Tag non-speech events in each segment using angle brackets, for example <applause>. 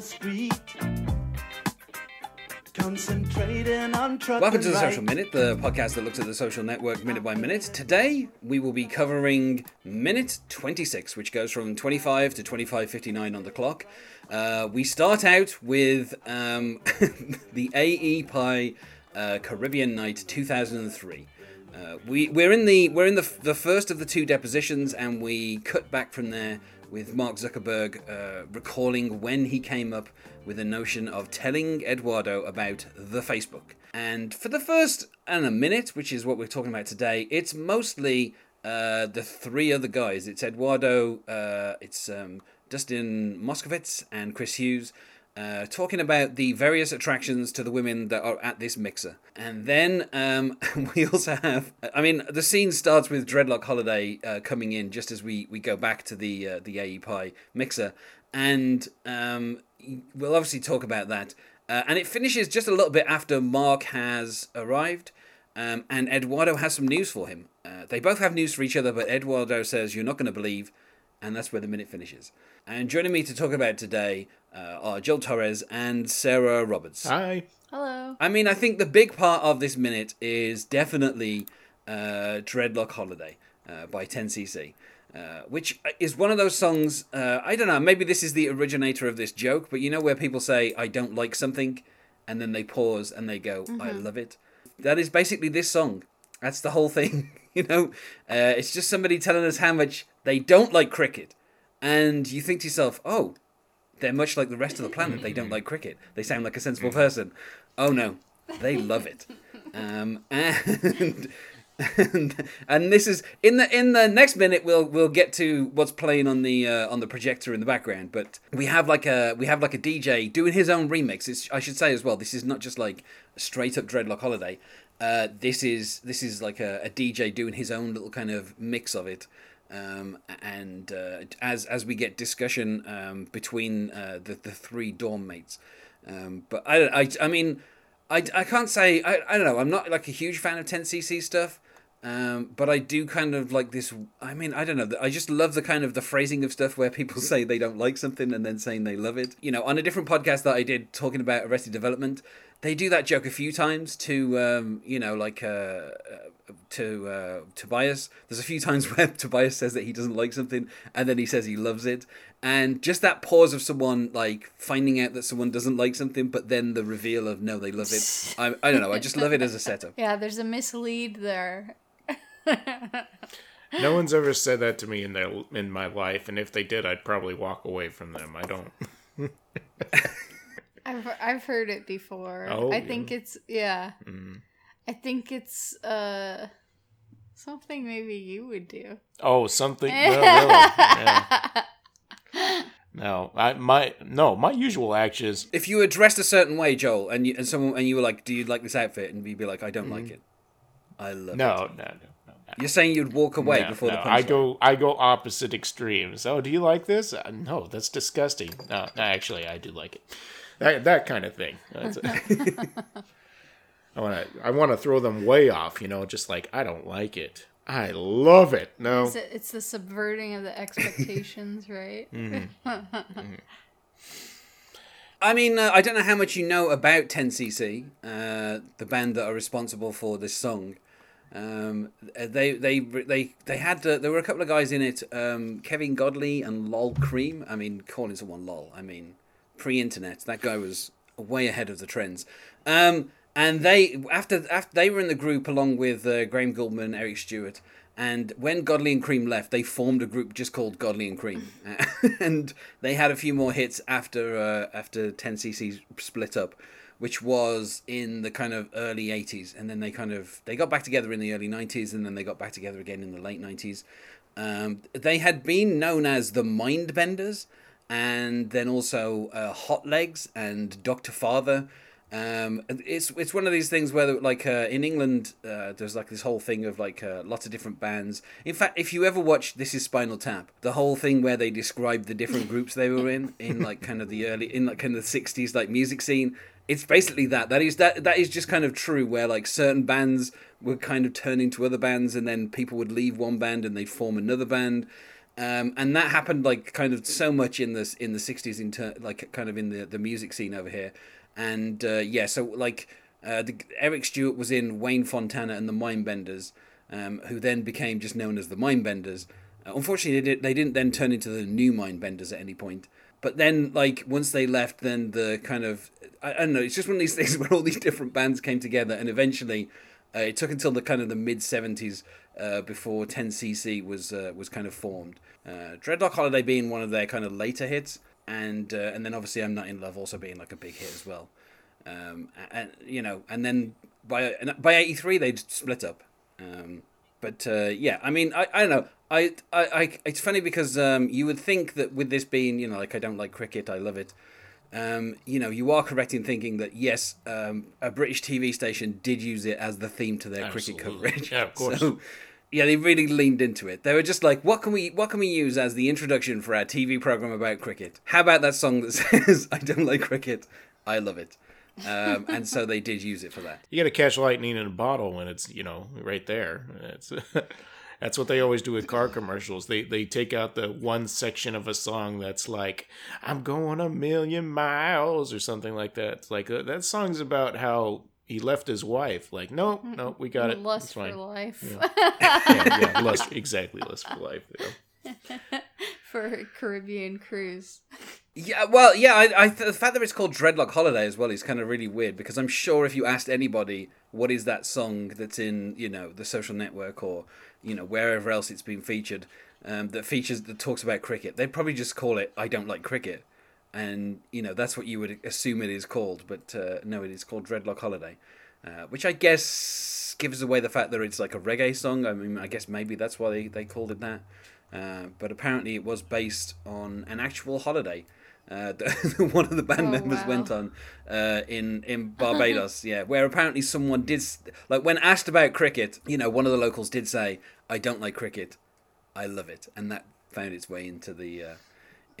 walking down the street. Concentrating on Welcome to the. Social Minute, the podcast that looks at the social network minute by minute. Today, we will be covering minute 26, which goes from 25 to 25.59 on the clock. Uh, we start out with um, <laughs> the AEPi uh, Caribbean Night 2003. Uh, we, we're in the we're in the, the first of the two depositions, and we cut back from there with Mark Zuckerberg uh, recalling when he came up with the notion of telling Eduardo about the Facebook. And for the first and a minute, which is what we're talking about today, it's mostly uh, the three other guys. It's Eduardo, uh, it's um, Dustin Moskovitz, and Chris Hughes. Uh, talking about the various attractions to the women that are at this mixer. And then um, <laughs> we also have, I mean, the scene starts with Dreadlock Holiday uh, coming in just as we, we go back to the uh, the AEPi mixer. And um, we'll obviously talk about that. Uh, and it finishes just a little bit after Mark has arrived. Um, and Eduardo has some news for him. Uh, they both have news for each other, but Eduardo says, You're not going to believe. And that's where the minute finishes. And joining me to talk about today uh, are Joel Torres and Sarah Roberts. Hi. Hello. I mean, I think the big part of this minute is definitely uh, Dreadlock Holiday uh, by 10cc. Uh, which is one of those songs. Uh, I don't know. Maybe this is the originator of this joke, but you know where people say "I don't like something," and then they pause and they go, "I love it." That is basically this song. That's the whole thing. <laughs> you know, uh, it's just somebody telling us how much they don't like cricket, and you think to yourself, "Oh, they're much like the rest of the planet. They don't like cricket. They sound like a sensible person. Oh no, they love it. <laughs> Um, and, and and this is in the in the next minute we'll we'll get to what's playing on the uh, on the projector in the background. But we have like a we have like a DJ doing his own remix. It's, I should say as well. This is not just like straight up dreadlock holiday. Uh, this is this is like a, a DJ doing his own little kind of mix of it. Um, and uh, as as we get discussion um, between uh, the the three dorm mates, um, but I, I I mean, I, I can't say I, I don't know I'm not like a huge fan of 10cc stuff, um, but I do kind of like this. I mean I don't know I just love the kind of the phrasing of stuff where people <laughs> say they don't like something and then saying they love it. You know, on a different podcast that I did talking about Arrested Development, they do that joke a few times to um, you know like uh, to uh, Tobias. There's a few times <laughs> where Tobias says that he doesn't like something, and then he says he loves it. And just that pause of someone like finding out that someone doesn't like something, but then the reveal of no, they love it. I, I don't know. I just love it as a setup. <laughs> Yeah, there's a mislead there. No one's ever said that to me in their in my life, and if they did, I'd probably walk away from them. I don't. <laughs> I've I've heard it before. Oh, I think yeah. it's yeah. Mm. I think it's uh something maybe you would do. Oh, something. <laughs> No, really. Yeah. No, I my no my usual action is If you were dressed a certain way, Joel, and you, and someone and you were like, "Do you like this outfit?" and you'd be like, "I don't like it. I love it." no no no. no. You're saying you'd walk away No, before no, the punchline. I go I go opposite extremes. Oh, do you like this? Uh, no, that's disgusting. No, no, actually, I do like it. That that kind of thing. That's- <laughs> I want to I want to throw them way off. You know, just like I don't like it. I love it. No, It's, it's the subverting of the expectations, <laughs> right? Mm-hmm. <laughs> I mean, uh, I don't know how much you know about 10cc, uh, the band that are responsible for this song. Um, they they they they had uh, there were a couple of guys in it, um, Kevin Godley and Lol Creme. I mean, calling someone Lol. I mean, pre-internet, that guy was way ahead of the trends. Um, and they after after they were in the group along with uh, Graham Gouldman, Eric Stewart, and when Godley and Creme left, they formed a group just called Godley and Creme, <laughs> and they had a few more hits after uh, after 10cc split up, which was in the kind of early 80s, and then they kind of they got back together in the early 90s, and then they got back together again in the late 90s. Um, they had been known as the Mindbenders, and then also uh, Hot Legs and Doctor Father. Um, it's it's one of these things where like uh, in England uh, there's like this whole thing of like uh, lots of different bands. In fact, if you ever watch This Is Spinal Tap, the whole thing where they describe the different groups they were in in <laughs> like kind of the early in like kind of the '60s like music scene, it's basically that. That is that that is just kind of true where like certain bands would kind of turn into other bands and then people would leave one band and they'd form another band. Um, and that happened like kind of so much in this in the 60s in ter- like kind of in the the music scene over here. And uh, yeah so like uh, the, Eric Stewart was in Wayne Fontana and the Mindbenders um, who then became just known as the Mindbenders. Uh, unfortunately they, did, they didn't then turn into the new Mindbenders at any point. But then like once they left then the kind of I, I don't know it's just one of these <laughs> things where all these different bands came together and eventually uh, it took until the kind of the mid 70s uh, before 10cc was uh, was kind of formed. Uh, Dreadlock Holiday being one of their kind of later hits, and uh, and then obviously I'm Not in Love also being like a big hit as well. Um, and you know, and then by by 83 they'd split up. Um, but uh, yeah, I mean, I, I don't know. I, I, I it's funny because um, you would think that with this being, you know, like I don't like cricket, I love it um, you know, you are correct in thinking that yes, um, a British TV station did use it as the theme to their Absolutely. cricket coverage. Yeah, of <laughs> course. So, yeah, they really leaned into it. They were just like, "What can we, what can we use as the introduction for our TV program about cricket? How about that song that <laughs> says I don't like cricket, I love it." Um, and so they did use it for that. You got to catch lightning in a bottle when it's you know right there. It's <laughs> that's what they always do with car commercials. They they take out the one section of a song that's like I'm going a million miles or something like that. It's like uh, that song's about how he left his wife. Like no no we got it. Lust for life. <laughs> yeah, yeah, lust exactly lust for life. Yeah. <laughs> for a Caribbean cruise. Yeah, well, yeah, I, I the fact that it's called Dreadlock Holiday as well is kind of really weird because I'm sure if you asked anybody what is that song that's in you know the social network or you know wherever else it's been featured um, that features that talks about cricket, they'd probably just call it "I don't like cricket," and you know that's what you would assume it is called. But uh, no, it is called Dreadlock Holiday, uh, which I guess gives away the fact that it's like a reggae song. I mean, I guess maybe that's why they, they called it that. Uh, but apparently, it was based on an actual holiday uh, <laughs> that one of the band Oh, members wow. went on uh, in in <laughs> Barbados. yeah, where apparently someone did like when asked about cricket, you know, one of the locals did say, "I don't like cricket, I love it," and that found its way into the uh,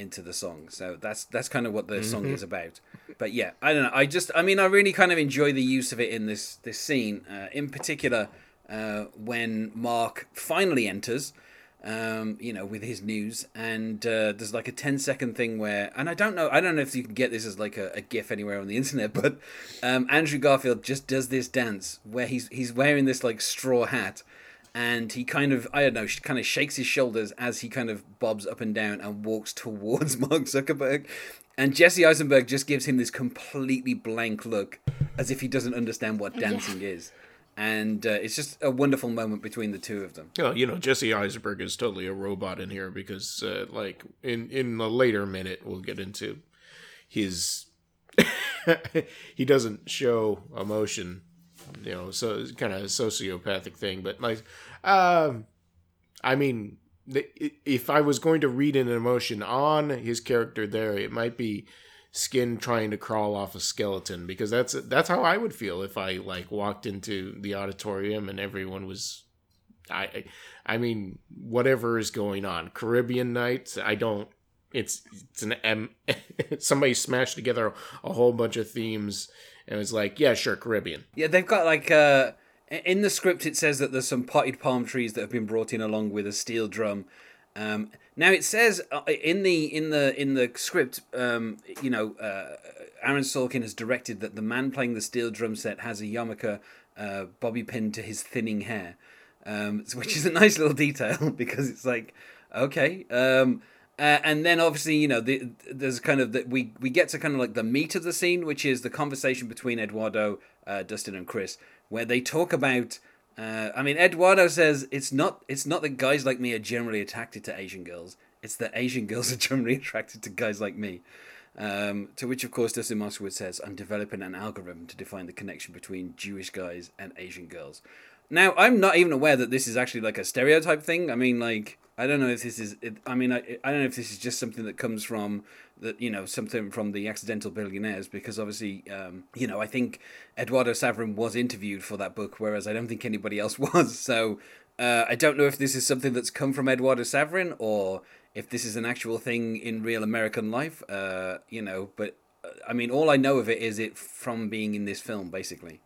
into the song. So that's that's kind of what the song is about. But yeah, I don't know. I just, I mean, I really kind of enjoy the use of it in this this scene, uh, in particular uh, when Mark finally enters. Um, you know, with his news, and uh, there's like a 10 second thing where, and I don't know, I don't know if you can get this as like a, a GIF anywhere on the <laughs> internet, but um, Andrew Garfield just does this dance where he's he's wearing this like straw hat, and he kind of I don't know, kind of shakes his shoulders as he kind of bobs up and down and walks <laughs> towards Mark Zuckerberg. And Jesse Eisenberg just gives him this completely blank look, as if he doesn't understand what dancing is. And uh, it's just a wonderful moment between the two of them. Well, you know, Jesse Eisenberg is totally a robot in here because, uh, like, in in the later minute, we'll get into his. <laughs> he doesn't show emotion, you know, so kind of a sociopathic thing. But like, um, I mean, if I was going to read an emotion on his character there, it might be skin trying to crawl off a skeleton because that's that's how I would feel if I like walked into the auditorium and everyone was I I mean whatever is going on Caribbean nights I don't it's it's an M <laughs> somebody smashed together a whole bunch of themes and it's like yeah sure Caribbean Yeah, they've got like uh, in the script it says that there's some potted palm trees that have been brought in along with a steel drum. Um, now it says uh, in the in the in the script, um, you know, uh, Aaron Sorkin has directed that the man playing the steel drum set has a yarmulke uh, bobby pin to his thinning hair, um, <laughs> which is a nice little detail <laughs> because it's like okay. Um, uh, and then obviously, you know, the, there's kind of that we we get to kind of like the meat of the scene, which is the conversation between Eduardo, uh, Dustin, and Chris, where they talk about. Uh, I mean, Eduardo says it's not it's not that guys like me are generally attracted to Asian girls. It's that Asian girls are <laughs> generally attracted to guys like me. Um, to which, of course, Dustin Moskovitz says, "I'm developing an algorithm to define the connection between Jewish guys and Asian girls." Now, I'm not even aware that this is actually like a stereotype thing. I mean, like, I don't know if this is. It, I mean, I, I don't know if this is just something that comes from that you know something from the accidental billionaires because obviously, um, you know, I think Eduardo Saverin was interviewed for that book, whereas I don't think anybody else <laughs> was. So uh, I don't know if this is something that's come from Eduardo Saverin or if this is an actual thing in real American life. Uh, you know, but uh, I mean, all I know of it is it from being in this film, basically.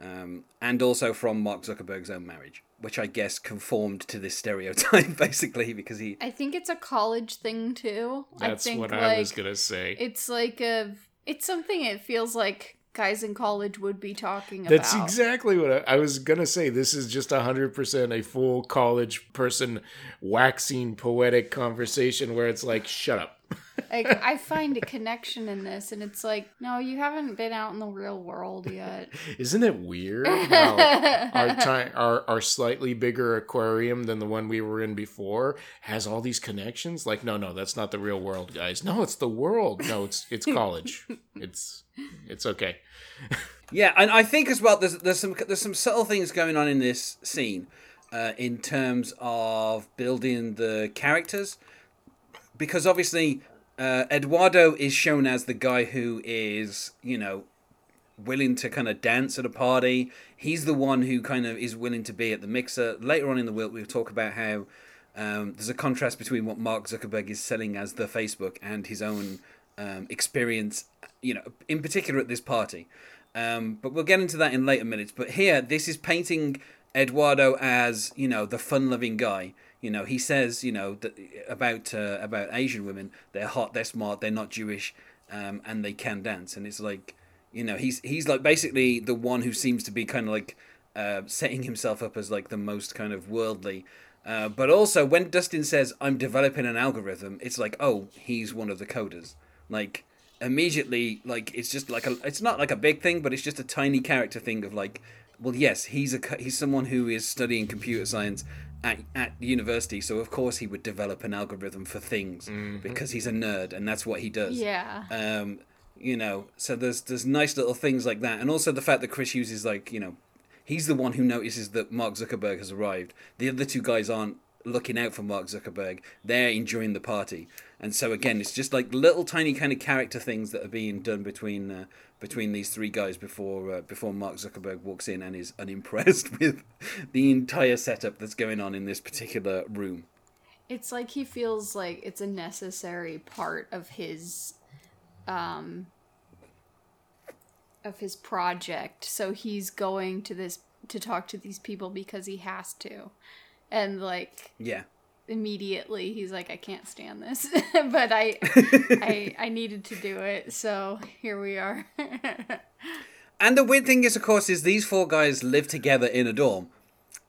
Um, and also from Mark Zuckerberg's own marriage, which I guess conformed to this stereotype <laughs> basically because he. I think it's a college thing too. That's I think, what like, I was gonna say. It's like a. It's something it feels like guys in college would be talking about. That's exactly what I, I was gonna say. This is just hundred percent a full college person waxing poetic conversation where it's like, shut up. Like I find a connection in this, and it's like, no, you haven't been out in the real world yet. <laughs> Isn't it weird how our <laughs> time, our our slightly bigger aquarium than the one we were in before has all these connections? Like, no, no, that's not the real world, guys. No, it's the world. No, it's it's college. <laughs> It's it's okay. Yeah, and I think as well there's there's some there's some subtle things going on in this scene, uh, in terms of building the characters, because obviously uh, Eduardo is shown as the guy who is you know willing to kind of dance at a party. He's the one who kind of is willing to be at the mixer. Later on in the week, we'll talk about how um, there's a contrast between what Mark Zuckerberg is selling as the Facebook and his own um, experience, you know, in particular at this party. Um, but we'll get into that in later minutes. But here, this is painting Eduardo as you know the fun-loving guy. You know, he says you know about uh, about Asian women, they're hot, they're smart, they're not Jewish, um, and they can dance. And it's like, you know, he's he's like basically the one who seems to be kind of like uh, setting himself up as like the most kind of worldly. Uh, but also, when Dustin says, "I'm developing an algorithm," it's like, oh, he's one of the coders. Like immediately, like it's just like a, it's not like a big thing, but it's just a tiny character thing of like, well, yes, he's a he's someone who is studying computer science at at university, so of course he would develop an algorithm for things because he's a nerd and that's what he does. Yeah. Um, you know, so there's there's nice little things like that, and also the fact that Chris Hughes is like, you know, he's the one who notices that Mark Zuckerberg has arrived. The other two guys aren't looking out for Mark Zuckerberg; they're enjoying the party. And so again, it's just like little tiny kind of character things that are being done between uh, between these three guys before uh, before Mark Zuckerberg walks in and is unimpressed <laughs> with the entire setup that's going on in this particular room. It's like he feels like it's a necessary part of his um of his project. So he's going to this to talk to these people because he has to. And like Yeah. Immediately he's like I can't stand this. <laughs> but I <laughs> I I needed to do it. So here we are. <laughs> And the weird thing is, of course, is these four guys live together in a dorm.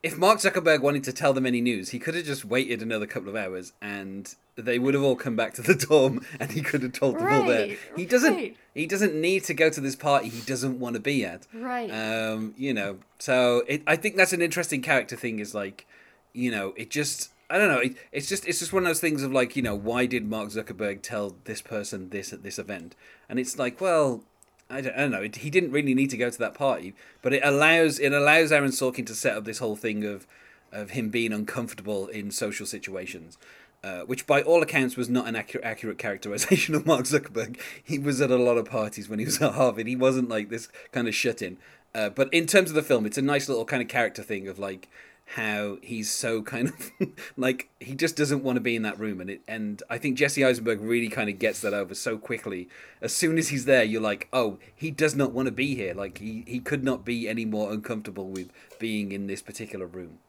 If Mark Zuckerberg wanted to tell them any news, he could have just waited another couple of hours, and they would have all come back to the dorm, and he could have told them all there. He doesn't. right. He doesn't need to go to this party. He doesn't want to be at. right. Um, you know, so it, I think that's an interesting character thing. Is like, you know, it just. I don't know. It, it's just it's just one of those things of like, you know, why did Mark Zuckerberg tell this person this at this event? And it's like, well, I don't, I don't know. It, he didn't really need to go to that party, but it allows it allows Aaron Sorkin to set up this whole thing of of him being uncomfortable in social situations, uh, which by all accounts was not an accurate accurate characterization <laughs> of Mark Zuckerberg. He was at a lot of parties when he was at Harvard. He wasn't like this kind of shut in. Uh, but in terms of the film, it's a nice little kind of character thing of like how he's so kind of <laughs> like he just doesn't want to be in that room and it and I think Jesse Eisenberg really kind of gets that over so quickly as soon as he's there you're like oh he does not want to be here like he he could not be any more uncomfortable with being in this particular room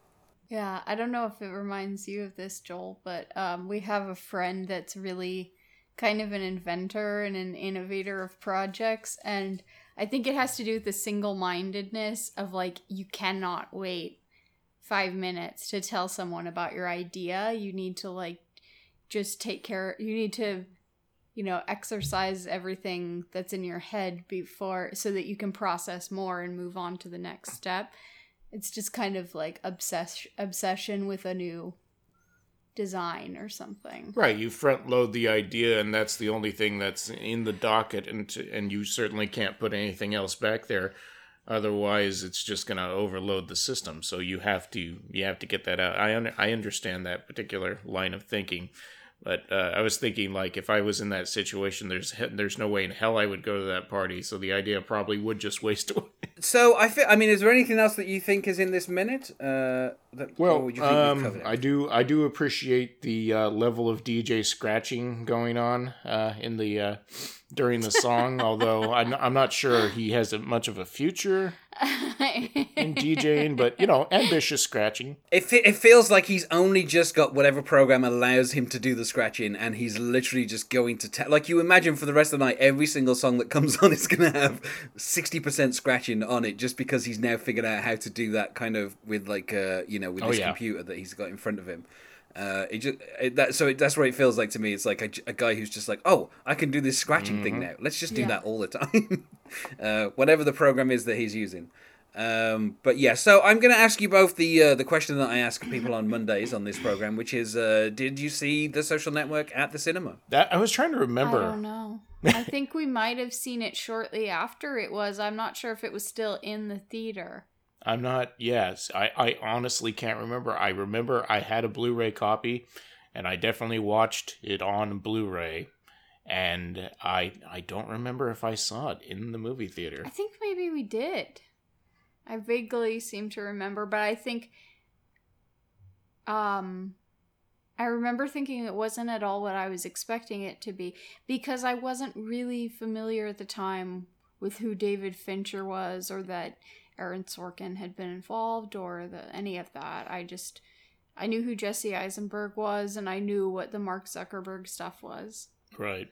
Yeah, I don't know if it reminds you of this, Joel, but um, we have a friend that's really kind of an inventor and an innovator of projects. And I think it has to do with the single mindedness of like, you cannot wait five minutes to tell someone about your idea. You need to like just take care, you need to. You know, exercise everything that's in your head before so that you can process more and move on to the next step it's just kind of like obsess- obsession with a new design or something. Right, you front load the idea, and that's the only thing that's in the docket, and and you certainly can't put anything else back there. Otherwise, it's just going to overload the system. So you have to you have to get that out. I un- I understand that particular line of thinking, But uh, I was thinking, like, if I was in that situation, there's there's no way in hell I would go to that party. So the idea probably would just waste away. <laughs> So I feel. I mean, is there anything else that you think is in this minute? Uh, that, Well, would you think um. I do I do appreciate the uh, level of DJ scratching going on uh, in the uh, during the song. <laughs> although I'm, I'm not sure he has a, much of a future <laughs> in DJing, but you know, ambitious scratching. It, fe- it feels like he's only just got whatever program allows him to do the scratching, and he's literally just going to ta- like you imagine for the rest of the night, every single song that comes <laughs> on is going to have sixty percent scratching on it, just because he's now figured out how to do that kind of with like uh you know with Oh, this yeah. computer that he's got in front of him. Uh, it just it, that so it, that's what it feels like to me. It's like a, a guy who's just like, oh, I can do this scratching thing now. Let's just do Yeah. that all the time, <laughs> uh, whatever the program is that he's using. Um, but yeah, so I'm going to ask you both the uh, the question that I ask people on Mondays on this program, which is, uh, did you see the Social Network at the cinema? That I was trying to remember. I don't know. I think we might have seen it shortly after it was. I'm not sure if it was still in the theater. I'm not. Yes, I, I honestly can't remember. I remember I had a Blu-ray copy, and I definitely watched it on Blu-ray, and I I don't remember if I saw it in the movie theater. I think maybe we did. I vaguely seem to remember, but I think um I remember thinking it wasn't at all what I was expecting it to be because I wasn't really familiar at the time with who David Fincher was or that Aaron Sorkin had been involved or the, any of that. I just I knew who Jesse Eisenberg was and I knew what the Mark Zuckerberg stuff was. Right.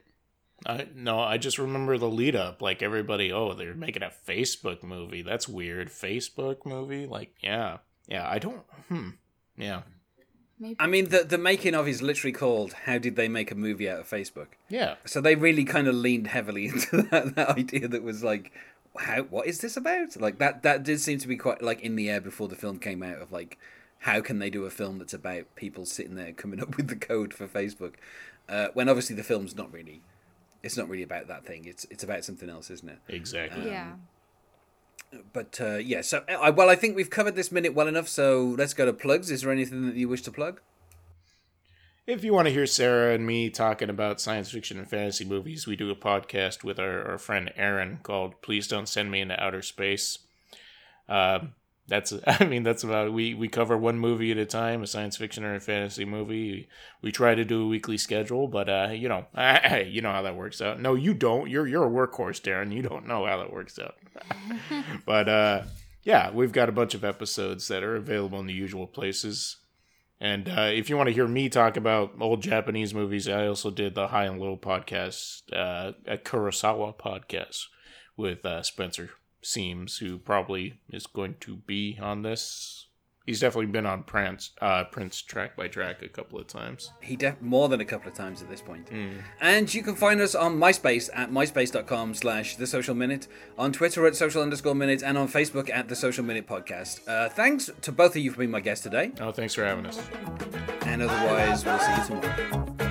I no, I just remember the lead up. Like everybody, oh, they're making a Facebook movie. That's weird. Facebook movie? Like, yeah. Yeah, I don't hmm. Yeah. Maybe I mean, the the making of is literally called "How did they make a movie out of Facebook?" Yeah. So they really kind of leaned heavily <laughs> into that, that idea that was like, how what is this about? Like that that did seem to be quite like in the air before the film came out of like how can they do a film that's about people sitting there coming up with the code for Facebook? Uh, when obviously the film's not really it's not really about that thing. It's it's about something else, isn't it? Exactly. yeah. But uh, yeah, so uh, well, I think we've covered this minute well enough. So let's go to plugs. Is there anything that you wish to plug? If you want to hear Sarah and me talking about science fiction and fantasy movies, we do a podcast with our, our friend Aaron called "Please Don't Send Me into Outer Space." Um, that's <laughs> I mean that's about we we cover one movie at a time, a science fiction or a fantasy movie. We try to do a weekly schedule, but uh, you know, <laughs> you know how that works out. No, you don't. You're you're a workhorse, Darren. You don't know how that works out. <laughs> but uh, yeah, we've got a bunch of episodes that are available in the usual places. And uh, if you want to hear me talk about old Japanese movies, I also did the High and Low podcast, uh, a Kurosawa podcast with uh, Spencer Seams, who probably is going to be on this. He's definitely been on Prince, uh, Prince track by track a couple of times. He def more than a couple of times at this point. And you can find us on MySpace at myspace.com slash the social minute, on Twitter at social underscore minute, and on Facebook at the social minute podcast. Uh, thanks to both of you for being my guest today, Oh, thanks for having us. and otherwise we'll see you tomorrow.